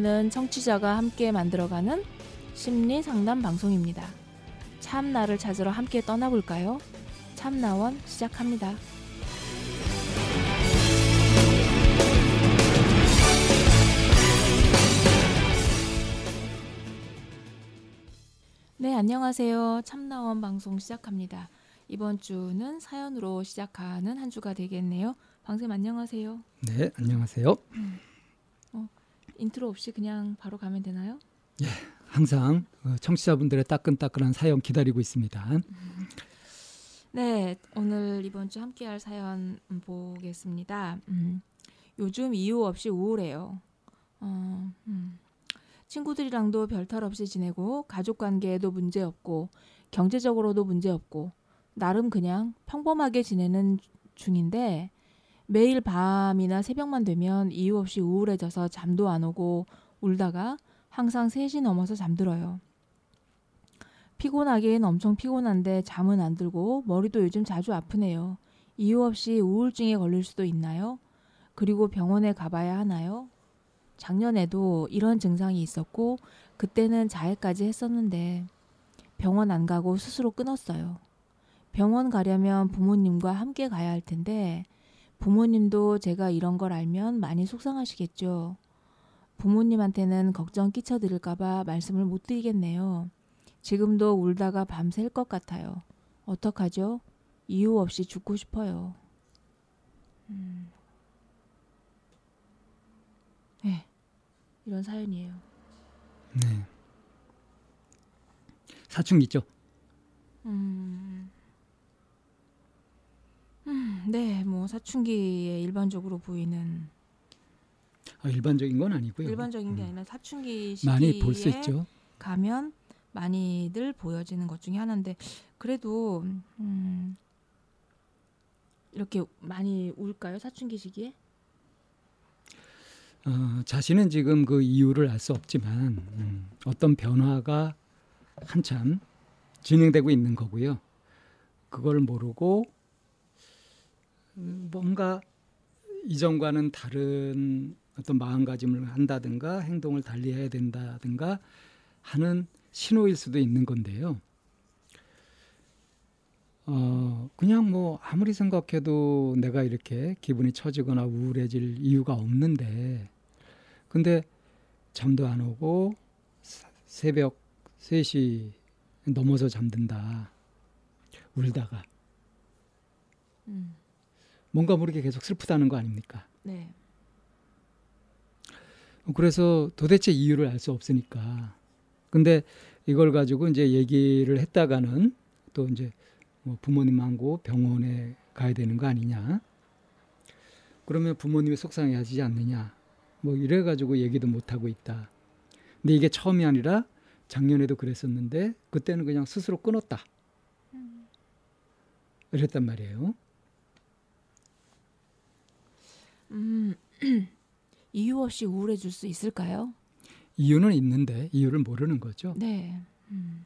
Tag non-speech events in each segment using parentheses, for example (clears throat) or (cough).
참나원은 청취자가 함께 만들어가는 심리 상담 방송입니다. 참나를 찾으러 함께 떠나볼까요? 참나원 시작합니다. 네, 안녕하세요. 참나원 방송 시작합니다. 이번 주는 사연으로 시작하는 한 주가 되겠네요. 방쌤 안녕하세요. 네, 안녕하세요. 인트로 없이 그냥 바로 가면 되나요? 항상 어, 청취자분들의 따끈따끈한 사연 기다리고 있습니다. 네, 오늘 이번 주 함께할 사연 음, 보겠습니다. 음, 요즘 이유 없이 우울해요. 어, 음, 친구들이랑도 별탈 없이 지내고 가족 관계에도 문제 없고 경제적으로도 문제 없고 나름 그냥 평범하게 지내는 중인데 매일 밤이나 새벽만 되면 이유 없이 우울해져서 잠도 안 오고 울다가 항상 3시 넘어서 잠들어요. 피곤하긴 엄청 피곤한데 잠은 안 들고 머리도 요즘 자주 아프네요. 이유 없이 우울증에 걸릴 수도 있나요? 그리고 병원에 가봐야 하나요? 작년에도 이런 증상이 있었고 그때는 자해까지 했었는데 병원 안 가고 스스로 끊었어요. 병원 가려면 부모님과 함께 가야 할 텐데 부모님도 제가 이런 걸 알면 많이 속상하시겠죠. 부모님한테는 걱정 끼쳐드릴까봐 말씀을 못 드리겠네요. 지금도 울다가 밤샐 것 같아요. 어떡하죠? 이유 없이 죽고 싶어요. 음. 네, 이런 사연이에요. 네. 사춘기죠. 음. 음, 네, 뭐 사춘기에 일반적으로 보이는 아, 일반적인 건 아니고요. 일반적인 게 음. 아니라 사춘기 시기에 많이 볼 수 있죠. 가면 많이들 보여지는 것 중에 하나인데 그래도 음, 이렇게 많이 울까요 사춘기 시기에? 어, 자신은 지금 그 이유를 알 수 없지만 음, 어떤 변화가 한참 진행되고 있는 거고요. 그걸 모르고 음, 뭔가 이전과는 다른 어떤 마음가짐을 한다든가 행동을 달리해야 된다든가 하는 신호일 수도 있는 건데요. 어, 그냥 뭐 아무리 생각해도 내가 이렇게 기분이 처지거나 우울해질 이유가 없는데 근데 잠도 안 오고 사- 새벽 3시 넘어서 잠든다. 울다가 음, 뭔가 모르게 계속 슬프다는 거 아닙니까? 네. 그래서 도대체 이유를 알 수 없으니까. 근데 이걸 가지고 이제 얘기를 했다가는 또 이제 뭐 부모님하고 병원에 가야 되는 거 아니냐. 그러면 부모님이 속상해 하지 않느냐. 뭐 이래 가지고 얘기도 못 하고 있다. 근데 이게 처음이 아니라 작년에도 그랬었는데 그때는 그냥 스스로 끊었다. 이랬단 말이에요. 음, (clears throat) 이유 없이 우울해질 수 있을까요? 이유는 있는데 이유를 모르는 거죠. 네. 음,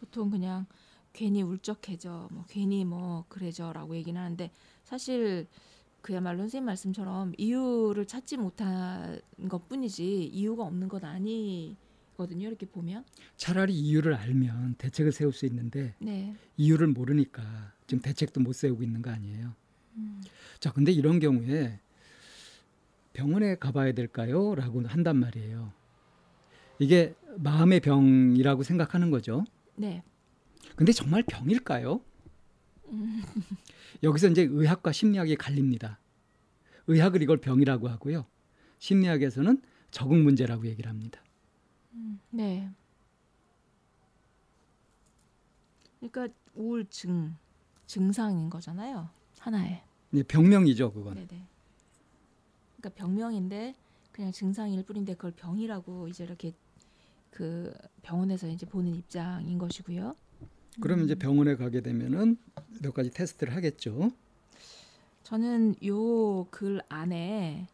보통 그냥 괜히 울적해져, 뭐 괜히 뭐 그래져라고 얘기는 하는데 사실 그야말로 선생님 말씀처럼 이유를 찾지 못한 것뿐이지 이유가 없는 건 아니거든요. 이렇게 보면. 차라리 이유를 알면 대책을 세울 수 있는데 네. 이유를 모르니까 지금 대책도 못 세우고 있는 거 아니에요. 음, 자, 근데 이런 경우에 병원에 가봐야 될까요? 라고 한단 말이에요. 이게 마음의 병이라고 생각하는 거죠. 네. 근데 정말 병일까요? (laughs) 여기서 이제 의학과 심리학이 갈립니다. 의학을 이걸 병이라고 하고요. 심리학에서는 적응 문제라고 얘기를 합니다. 네. 그러니까 우울증 증상인 거잖아요. 하나의. 이제 병명이죠, 그건. 네네. 그러니까 병명인데 그냥 증상일 뿐인데 그걸 병이라고 이제 이렇게 그 병원에서 이제 보는 입장인 것이고요. 그러면 이제 병원에 가게 되면은 몇 가지 테스트를 하겠죠. 저는 요 글 안에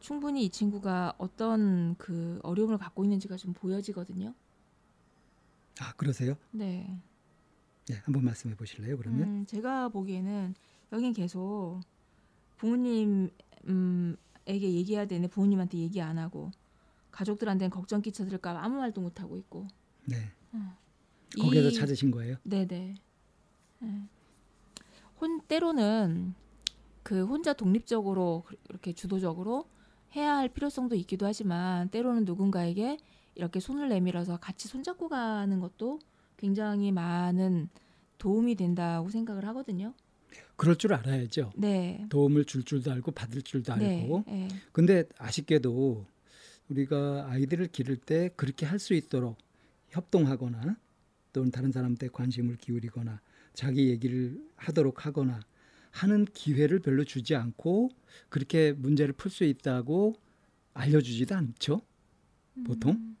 충분히 이 친구가 어떤 그 어려움을 갖고 있는지가 좀 보여지거든요. 아, 그러세요? 네. 네, 한번 말씀해 보실래요, 그러면? 음, 제가 보기에는 여긴 계속 부모님 음, 에게 얘기해야 되는데 부모님한테 얘기 안 하고 가족들한테는 걱정 끼쳐드릴까 봐 아무 말도 못 하고 있고. 네. 어. 거기에서 이- 찾으신 거예요? 네네. 네. 혼 때로는 그 혼자 독립적으로 이렇게 주도적으로 해야 할 필요성도 있기도 하지만 때로는 누군가에게 이렇게 손을 내밀어서 같이 손잡고 가는 것도 굉장히 많은 도움이 된다고 생각을 하거든요. 그럴 줄 알아야죠. 네. 도움을 줄 줄도 알고 받을 줄도 알고. 네. 네. 근데 아쉽게도 우리가 아이들을 기를 때 그렇게 할 수 있도록 협동하거나 또는 다른 사람한테 관심을 기울이거나 자기 얘기를 하도록 하거나 하는 기회를 별로 주지 않고 그렇게 문제를 풀 수 있다고 알려주지도 않죠. 보통? 음,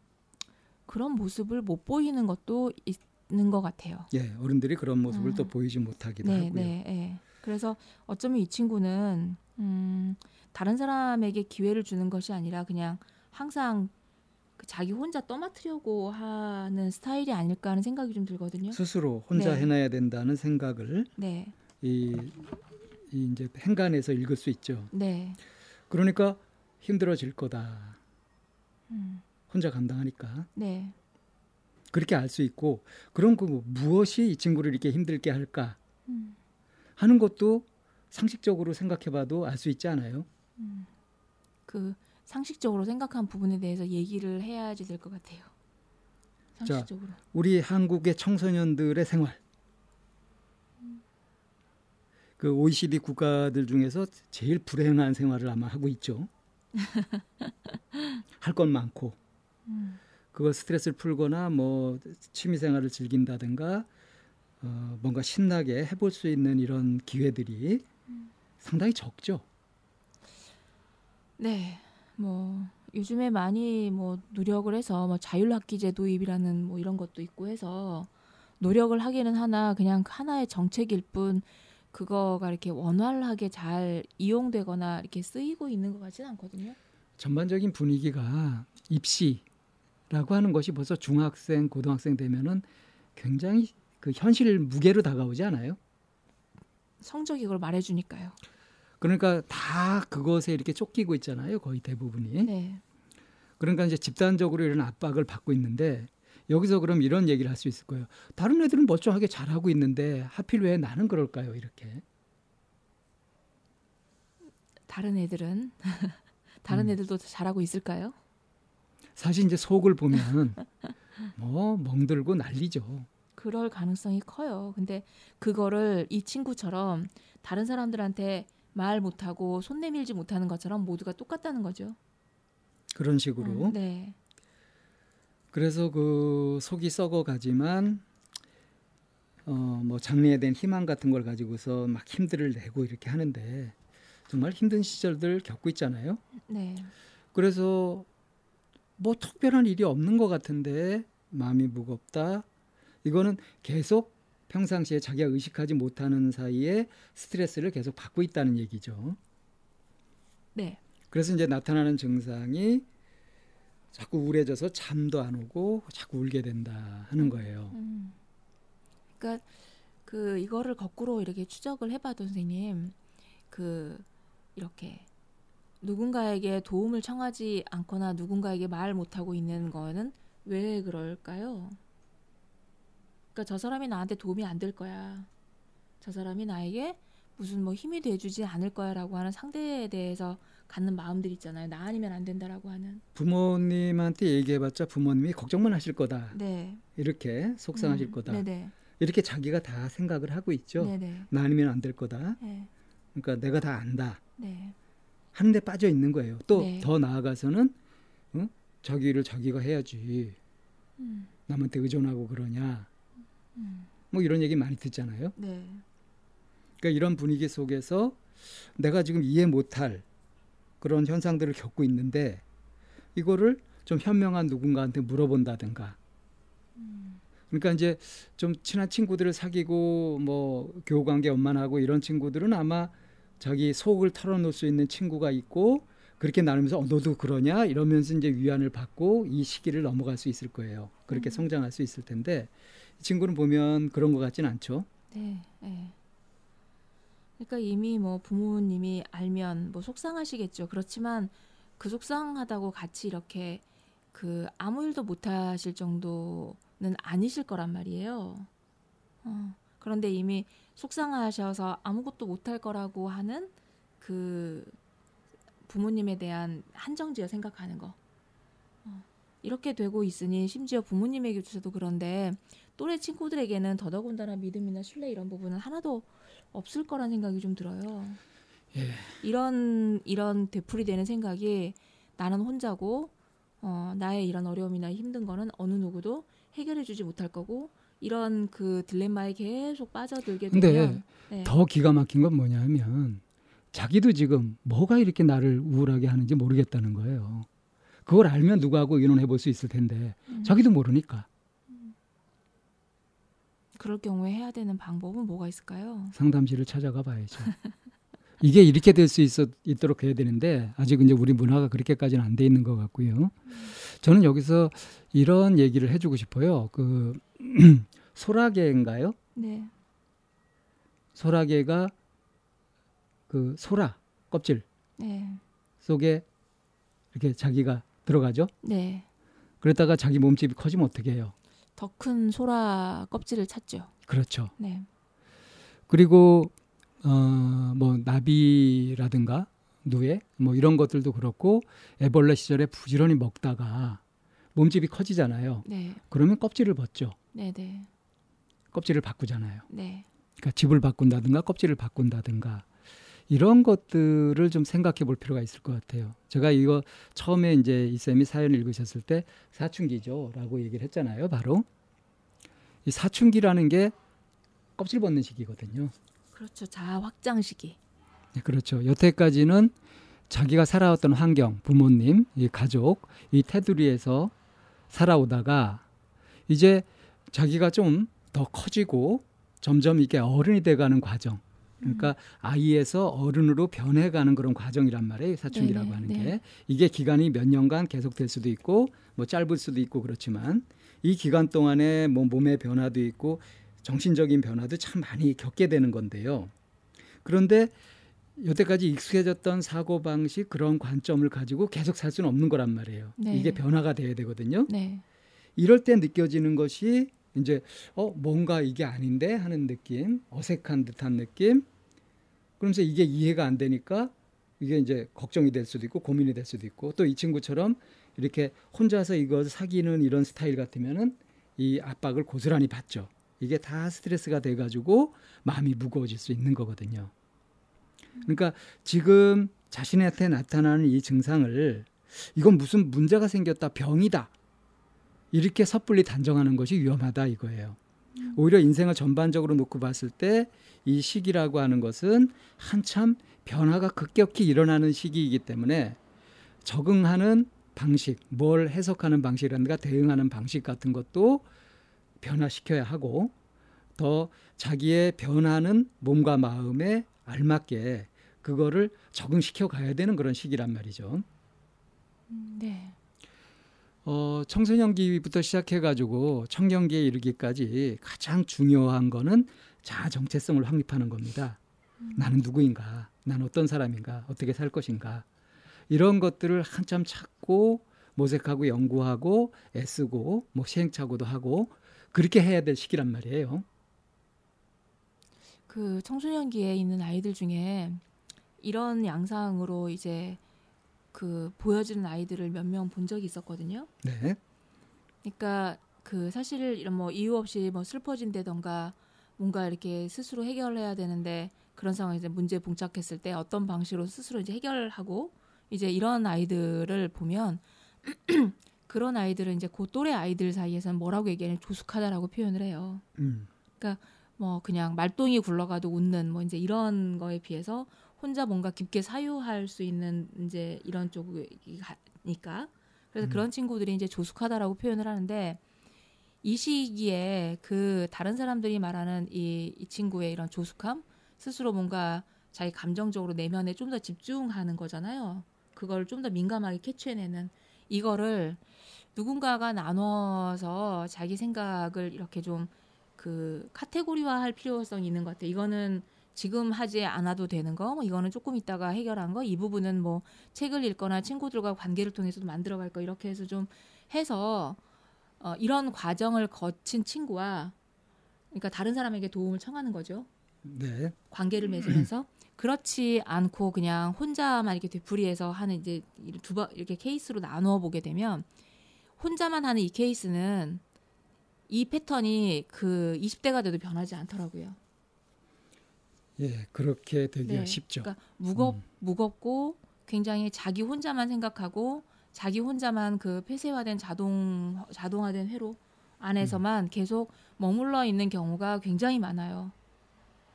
그런 모습을 못 보이는 것도 있 는 것 같아요. 예, 어른들이 그런 모습을 음. 또 보이지 못하기도 네, 하고요. 네, 네. 그래서 어쩌면 이 친구는 음, 다른 사람에게 기회를 주는 것이 아니라 그냥 항상 그 자기 혼자 떠맡으려고 하는 스타일이 아닐까 하는 생각이 좀 들거든요. 스스로 혼자 네. 해놔야 된다는 생각을 네, 이, 이 이제 행간에서 읽을 수 있죠. 네, 그러니까 힘들어질 거다. 음, 혼자 감당하니까 네, 그렇게 알 수 있고 그럼 그 뭐- 무엇이 이 친구를 이렇게 힘들게 할까 음, 하는 것도 상식적으로 생각해봐도 알 수 있지 않아요? 그 상식적으로 생각한 부분에 대해서 얘기를 해야지 될 것 같아요. 상식적으로. 우리 한국의 청소년들의 생활 그 OECD 국가들 중에서 제일 불행한 생활을 아마 하고 있죠. (laughs) 할 건 많고 음, 그거 스트레스를 풀거나 뭐 취미 생활을 즐긴다든가 어, 뭔가 신나게 해볼 수 있는 이런 기회들이 상당히 적죠. 네, 뭐 요즘에 많이 뭐 노력을 해서 뭐 자율학기제 도입이라는 뭐 이런 것도 있고 해서 노력을 하기는 하나 그냥 하나의 정책일 뿐 그거가 이렇게 원활하게 잘 이용되거나 이렇게 쓰이고 있는 것 같지는 않거든요. 전반적인 분위기가 입시 라고 하는 것이 벌써 중학생, 고등학생 되면은 굉장히 그 현실 무게로 다가오지 않아요? 성적이 그걸 말해주니까요. 그러니까 다 그것에 이렇게 쫓기고 있잖아요. 거의 대부분이. 네, 그러니까 이제 집단적으로 이런 압박을 받고 있는데 여기서 그럼 이런 얘기를 할 수 있을 거예요. 다른 애들은 멀쩡하게 잘하고 있는데 하필 왜 나는 그럴까요? 이렇게. 다른 애들은 (laughs) 다른 음. 애들도 잘하고 있을까요? 사실 이제 속을 보면 뭐 멍들고 난리죠. 그럴 가능성이 커요. 근데 그거를 이 친구처럼 다른 사람들한테 말 못하고 손 내밀지 못하는 것처럼 모두가 똑같다는 거죠. 그런 식으로. 음, 네. 그래서 그 속이 썩어가지만 어뭐 장래에 대한 희망 같은 걸 가지고서 막 힘들을 내고 이렇게 하는데 정말 힘든 시절들 겪고 있잖아요. 네. 그래서 뭐 특별한 일이 없는 것 같은데 마음이 무겁다. 이거는 계속 평상시에 자기가 의식하지 못하는 사이에 스트레스를 계속 받고 있다는 얘기죠. 네. 그래서 이제 나타나는 증상이 자꾸 우울해져서 잠도 안 오고 자꾸 울게 된다 하는 거예요. 음. 그러니까 그 이거를 거꾸로 이렇게 추적을 해봐도 선생님 그 이렇게 누군가에게 도움을 청하지 않거나 누군가에게 말 못하고 있는 거는 왜 그럴까요? 그러니까 저 사람이 나한테 도움이 안 될 거야. 저 사람이 나에게 무슨 뭐 힘이 돼주지 않을 거야라고 하는 상대에 대해서 갖는 마음들 있잖아요. 나 아니면 안 된다라고 하는. 부모님한테 얘기해봤자 부모님이 걱정만 하실 거다. 네. 이렇게 속상하실 음, 거다. 네네. 이렇게 자기가 다 생각을 하고 있죠. 네네. 나 아니면 안 될 거다. 네. 그러니까 내가 다 안다. 네. 하는데 빠져 있는 거예요. 또 네. 더 나아가서는 어? 자기를 자기가 해야지. 음, 남한테 의존하고 그러냐. 음. 뭐 이런 얘기 많이 듣잖아요. 네. 그러니까 이런 분위기 속에서 내가 지금 이해 못할 그런 현상들을 겪고 있는데 이거를 좀 현명한 누군가한테 물어본다든가. 그러니까 이제 좀 친한 친구들을 사귀고 뭐 교우 관계 원만하고 이런 친구들은 아마 자기 속을 털어놓을 수 있는 친구가 있고 그렇게 나누면서 어, 너도 그러냐 이러면서 이제 위안을 받고 이 시기를 넘어갈 수 있을 거예요. 그렇게 음. 성장할 수 있을 텐데 이 친구는 보면 그런 것 같지는 않죠. 네. 네. 그러니까 이미 뭐 부모님이 알면 뭐 속상하시겠죠. 그렇지만 그 속상하다고 같이 이렇게 그 아무 일도 못 하실 정도는 아니실 거란 말이에요. 어, 그런데 이미 속상하셔서 아무것도 못할 거라고 하는 그 부모님에 대한 한정지어 생각하는 거. 어, 이렇게 되고 있으니 심지어 부모님에게조차도 그런데 또래 친구들에게는 더더군다나 믿음이나 신뢰 이런 부분은 하나도 없을 거란 생각이 좀 들어요. 예. 이런 이런 되풀이 되는 생각이 나는 혼자고 어, 나의 이런 어려움이나 힘든 거는 어느 누구도 해결해 주지 못할 거고 이런 그 딜레마에 계속 빠져들게 근데 되면 네. 더 기가 막힌 건 뭐냐면 자기도 지금 뭐가 이렇게 나를 우울하게 하는지 모르겠다는 거예요. 그걸 알면 누구하고 의논해 볼 수 있을 텐데 음, 자기도 모르니까 그럴 경우에 해야 되는 방법은 뭐가 있을까요? 상담실을 찾아가 봐야죠. 이게 이렇게 될 수 있도록 해야 되는데 아직 이제 우리 문화가 그렇게까지는 안 돼 있는 것 같고요. 저는 여기서 이런 얘기를 해주고 싶어요. 그 (clears throat) 소라게인가요? 네, 소라게가 그 소라 껍질 네, 속에 이렇게 자기가 들어가죠. 네. 그러다가 자기 몸집이 커지면 어떻게 해요? 더 큰 소라 껍질을 찾죠. 그렇죠. 네, 그리고 어뭐 나비라든가 누에 뭐 이런 것들도 그렇고 애벌레 시절에 부지런히 먹다가 몸집이 커지잖아요. 네, 그러면 껍질을 벗죠. 네, 네, 껍질을 바꾸잖아요. 네. 그러니까 집을 바꾼다든가 껍질을 바꾼다든가 이런 것들을 좀 생각해 볼 필요가 있을 것 같아요. 제가 이거 처음에 이제 이 쌤이 사연을 읽으셨을 때 사춘기죠라고 얘기를 했잖아요. 바로 이 사춘기라는 게 껍질 벗는 시기거든요. 그렇죠. 자아 확장 시기. 네, 그렇죠. 여태까지는 자기가 살아왔던 환경, 부모님, 이 가족, 이 테두리에서 살아오다가 이제 자기가 좀 더 커지고 점점 이게 어른이 돼가는 과정. 그러니까 아이에서 어른으로 변해가는 그런 과정이란 말이에요. 사춘기라고 네네, 하는 네. 게 이게 기간이 몇 년간 계속될 수도 있고 뭐 짧을 수도 있고 그렇지만 이 기간 동안에 뭐 몸의 변화도 있고 정신적인 변화도 참 많이 겪게 되는 건데요. 그런데 여태까지 익숙해졌던 사고 방식 그런 관점을 가지고 계속 살 수는 없는 거란 말이에요. 네. 이게 변화가 돼야 되거든요. 네, 이럴 때 느껴지는 것이 이제 어 뭔가 이게 아닌데 하는 느낌, 어색한 듯한 느낌. 그러면서 이게 이해가 안 되니까 이게 이제 걱정이 될 수도 있고 고민이 될 수도 있고 또 이 친구처럼 이렇게 혼자서 이걸 사귀는 이런 스타일 같으면은 이 압박을 고스란히 받죠. 이게 다 스트레스가 돼 가지고 마음이 무거워질 수 있는 거거든요. 그러니까 지금 자신한테 나타나는 이 증상을 이건 무슨 문제가 생겼다 병이다 이렇게 섣불리 단정하는 것이 위험하다 이거예요. 오히려 인생을 전반적으로 놓고 봤을 때 이 시기라고 하는 것은 한참 변화가 급격히 일어나는 시기이기 때문에 적응하는 방식, 뭘 해석하는 방식이라든가 대응하는 방식 같은 것도 변화시켜야 하고 더 자기의 변하는 몸과 마음에 알맞게 그거를 적응시켜 가야 되는 그런 시기란 말이죠. 음, 네, 어, 청소년기부터 시작해가지고 청년기에 이르기까지 가장 중요한 거는 자아 정체성을 확립하는 겁니다. 나는 누구인가? 난 어떤 사람인가? 어떻게 살 것인가? 이런 것들을 한참 찾고 모색하고 연구하고 애쓰고 뭐 시행착오도 하고 그렇게 해야 될 시기란 말이에요. 그 청소년기에 있는 아이들 중에 이런 양상으로 이제 그 보여지는 아이들을 몇 명 본 적이 있었거든요. 네. 그러니까 그 사실 이런 뭐 이유 없이 뭐 슬퍼진다던가 뭔가 이렇게 스스로 해결해야 되는데 그런 상황에서 문제 봉착했을 때 어떤 방식으로 스스로 이제 해결하고 이제 이런 아이들을 보면 (clears throat) 그런 아이들은 이제 그 또래 아이들 사이에서는 뭐라고 얘기하냐면 조숙하다라고 표현을 해요. 음. 뭐 그냥 말똥이 굴러가도 웃는 뭐 이제 이런 거에 비해서 혼자 뭔가 깊게 사유할 수 있는 이제 이런 쪽이니까 그래서 음. 그런 친구들이 이제 조숙하다라고 표현을 하는데 이 시기에 그 다른 사람들이 말하는 이, 이 친구의 이런 조숙함 스스로 뭔가 자기 감정적으로 내면에 좀 더 집중하는 거잖아요. 그걸 좀 더 민감하게 캐치해내는 이거를 누군가가 나눠서 자기 생각을 이렇게 좀 그 카테고리화할 필요성이 있는 것 같아요. 이거는 지금 하지 않아도 되는 거, 뭐 이거는 조금 있다가 해결한 거, 이 부분은 뭐 책을 읽거나 친구들과 관계를 통해서도 만들어갈 거 이렇게 해서 좀 해서 어, 이런 과정을 거친 친구와 그러니까 다른 사람에게 도움을 청하는 거죠. 네. 관계를 맺으면서 그렇지 않고 그냥 혼자만 이렇게 되풀이해서 하는 이제 두 번 이렇게 케이스로 나누어 보게 되면 혼자만 하는 이 케이스는 이 패턴이 그 20대가 돼도 변하지 않더라고요. 예, 그렇게 되기가 네, 쉽죠. 그러니까 무겁 음. 무겁고 굉장히 자기 혼자만 생각하고 자기 혼자만 그 폐쇄화된 자동 자동화된 회로 안에서만 음. 계속 머물러 있는 경우가 굉장히 많아요.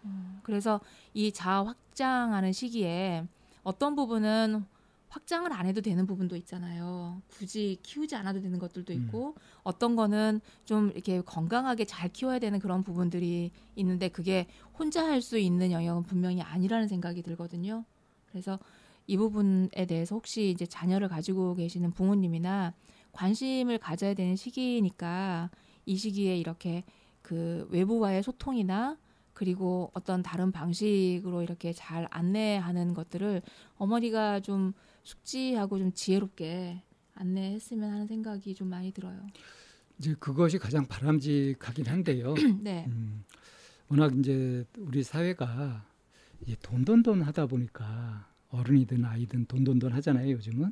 음, 그래서 이 자아 확장하는 시기에 어떤 부분은 확장을 안 해도 되는 부분도 있잖아요. 굳이 키우지 않아도 되는 것들도 음. 있고 어떤 거는 좀 이렇게 건강하게 잘 키워야 되는 그런 부분들이 있는데 그게 혼자 할 수 있는 영역은 분명히 아니라는 생각이 들거든요. 그래서 이 부분에 대해서 혹시 이제 자녀를 가지고 계시는 부모님이나 관심을 가져야 되는 시기니까 이 시기에 이렇게 그 외부와의 소통이나 그리고 어떤 다른 방식으로 이렇게 잘 안내하는 것들을 어머니가 좀 숙지하고 좀 지혜롭게 안내했으면 하는 생각이 좀 많이 들어요. 이제 그것이 가장 바람직하긴 한데요. (clears throat) 네. 음, 워낙 이제 우리 사회가 이제 돈돈돈 하다 보니까 어른이든 아이든 돈돈돈 하잖아요. 요즘은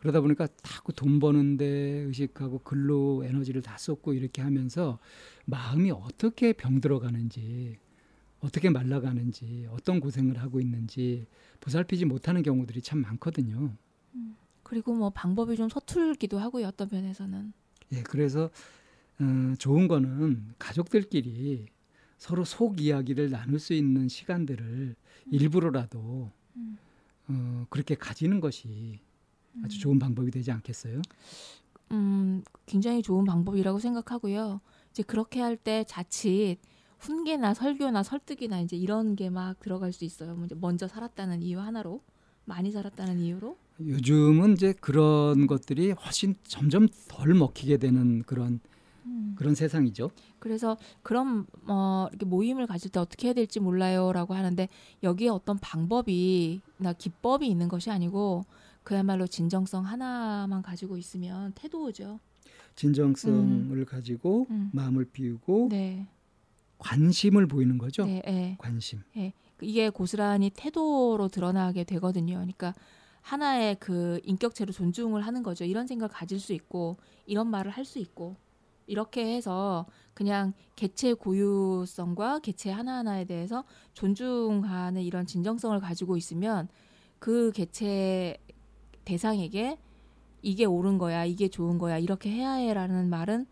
그러다 보니까 자꾸 돈 버는데 의식하고 근로 에너지를 다 쏟고 이렇게 하면서 마음이 어떻게 병들어 가는지 어떻게 말라가는지 어떤 고생을 하고 있는지 보살피지 못하는 경우들이 참 많거든요. 그리고 뭐 방법이 좀 서툴기도 하고요. 어떤 면에서는. 예, 그래서 어, 좋은 거는 가족들끼리 서로 속 이야기를 나눌 수 있는 시간들을 일부러라도 음. 어, 그렇게 가지는 것이 아주 좋은 방법이 되지 않겠어요? 음, 굉장히 좋은 방법이라고 생각하고요. 이제 그렇게 할 때 자칫 훈계나 설교나 설득이나 이제 이런 게 막 들어갈 수 있어요. 먼저, 먼저 살았다는 이유 하나로 많이 살았다는 이유로. 요즘은 이제 그런 것들이 훨씬 점점 덜 먹히게 되는 그런 그런 세상이죠. 그래서 그런 어 이렇게 모임을 가질 때 어떻게 해야 될지 몰라요라고 하는데 여기에 어떤 방법이나 기법이 있는 것이 아니고 그야말로 진정성 하나만 가지고 있으면 태도죠. 진정성을 가지고 음. 마음을 비우고 네. 관심을 보이는 거죠. 네, 네. 관심. 이게 고스란히 태도로 드러나게 되거든요. 그러니까 하나의 그 인격체로 존중을 하는 거죠. 이런 생각 가질 수 있고 이런 말을 할 수 있고 이렇게 해서 그냥 개체 고유성과 개체 하나하나에 대해서 존중하는 이런 진정성을 가지고 있으면 그 개체 대상에게 이게 옳은 거야, 이게 좋은 거야, 이렇게 해야 해라는 말은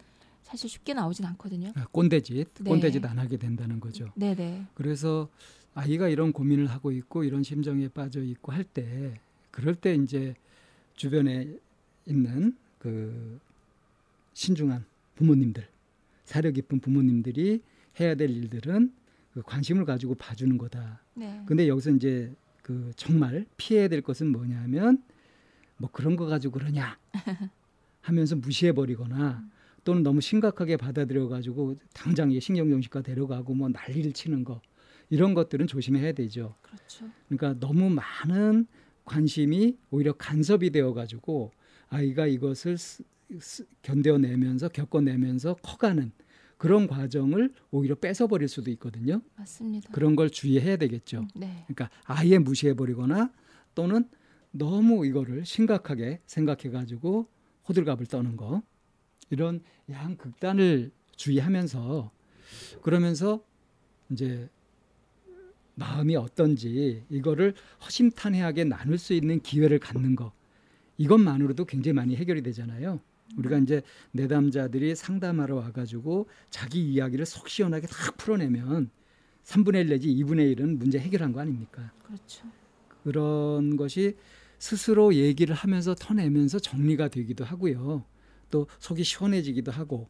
사실 쉽게 나오진 않거든요. 아, 꼰대짓, 네. 꼰대짓 안 하게 된다는 거죠. 네네. 그래서 아이가 이런 고민을 하고 있고 이런 심정에 빠져 있고 할 때 그럴 때 이제 주변에 있는 그 신중한 부모님들 사려 깊은 부모님들이 해야 될 일들은 그 관심을 가지고 봐주는 거다. 네. 근데 여기서 이제 그 정말 피해야 될 것은 뭐냐면 뭐 그런 거 가지고 그러냐 (laughs) 하면서 무시해 버리거나 또는 너무 심각하게 받아들여 가지고 당장 이 신경정신과 데려가고 뭐 난리를 치는 거 이런 것들은 조심해야 되죠. 그렇죠. 그러니까 너무 많은 관심이 오히려 간섭이 되어 가지고 아이가 이것을 스- 스- 견뎌내면서 겪어내면서 커가는 그런 과정을 오히려 뺏어버릴 수도 있거든요. 맞습니다. 그런 걸 주의해야 되겠죠. 네. 그러니까 아예 무시해버리거나 또는 너무 이거를 심각하게 생각해가지고 호들갑을 떠는 거 이런 양 극단을 주의하면서 그러면서 이제 마음이 어떤지 이거를 허심탄회하게 나눌 수 있는 기회를 갖는 거 이것만으로도 굉장히 많이 해결이 되잖아요. 우리가 이제 내담자들이 상담하러 와가지고 자기 이야기를 속 시원하게 딱 풀어내면 3분의 1 내지 2분의 1은 문제 해결한 거 아닙니까? 그렇죠. 그런 것이 스스로 얘기를 하면서 터내면서 정리가 되기도 하고요. 또 속이 시원해지기도 하고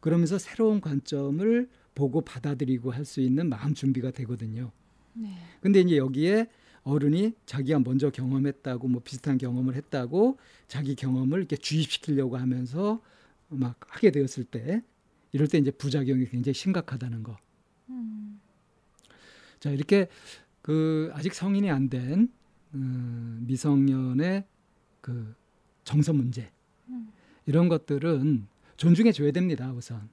그러면서 새로운 관점을 보고 받아들이고 할 수 있는 마음 준비가 되거든요. 네. 근데 이제 여기에 어른이 자기가 먼저 경험했다고 뭐 비슷한 경험을 했다고 자기 경험을 이렇게 주입시키려고 하면서 막 하게 되었을 때 이럴 때 이제 부작용이 굉장히 심각하다는 거. 음. 자 이렇게 그 아직 성인이 안된 음, 미성년의 그 정서 문제 음. 이런 것들은 존중해 줘야 됩니다. 우선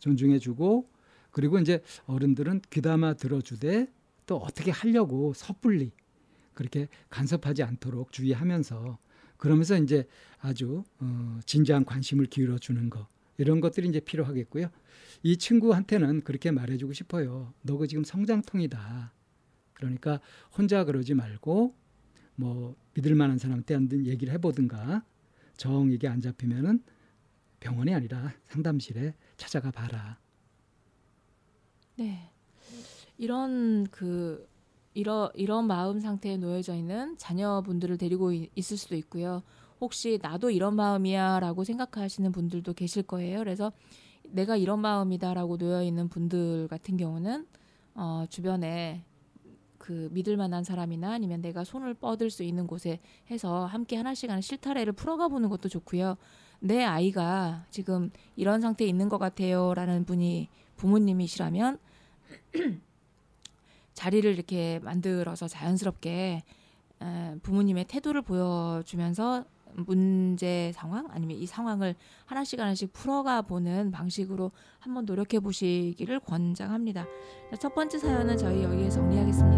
존중해 주고 그리고 이제 어른들은 귀담아 들어주되 또 어떻게 하려고 섣불리 그렇게 간섭하지 않도록 주의하면서 그러면서 이제 아주 어, 진지한 관심을 기울여 주는 거 이런 것들이 이제 필요하겠고요. 이 친구한테는 그렇게 말해주고 싶어요. 너가 지금 성장통이다. 그러니까 혼자 그러지 말고 뭐 믿을 만한 사람한테 한번 얘기를 해보든가 정 이게 안 잡히면은 병원이 아니라 상담실에 찾아가 봐라. 네. 이런 그 이런 이런 마음 상태에 놓여져 있는 자녀분들을 데리고 있을 수도 있고요. 혹시 나도 이런 마음이야라고 생각하시는 분들도 계실 거예요. 그래서 내가 이런 마음이다라고 놓여 있는 분들 같은 경우는 어, 주변에 그 믿을 만한 사람이나 아니면 내가 손을 뻗을 수 있는 곳에 해서 함께 하나씩 하는 실타래를 풀어가 보는 것도 좋고요. 내 아이가 지금 이런 상태에 있는 것 같아요라는 분이 부모님이시라면 (clears throat) 자리를 이렇게 만들어서 자연스럽게 부모님의 태도를 보여주면서 문제 상황 아니면 이 상황을 하나씩 하나씩 풀어가 보는 방식으로 한번 노력해 보시기를 권장합니다. 첫 번째 사연은 저희 여기에 정리하겠습니다.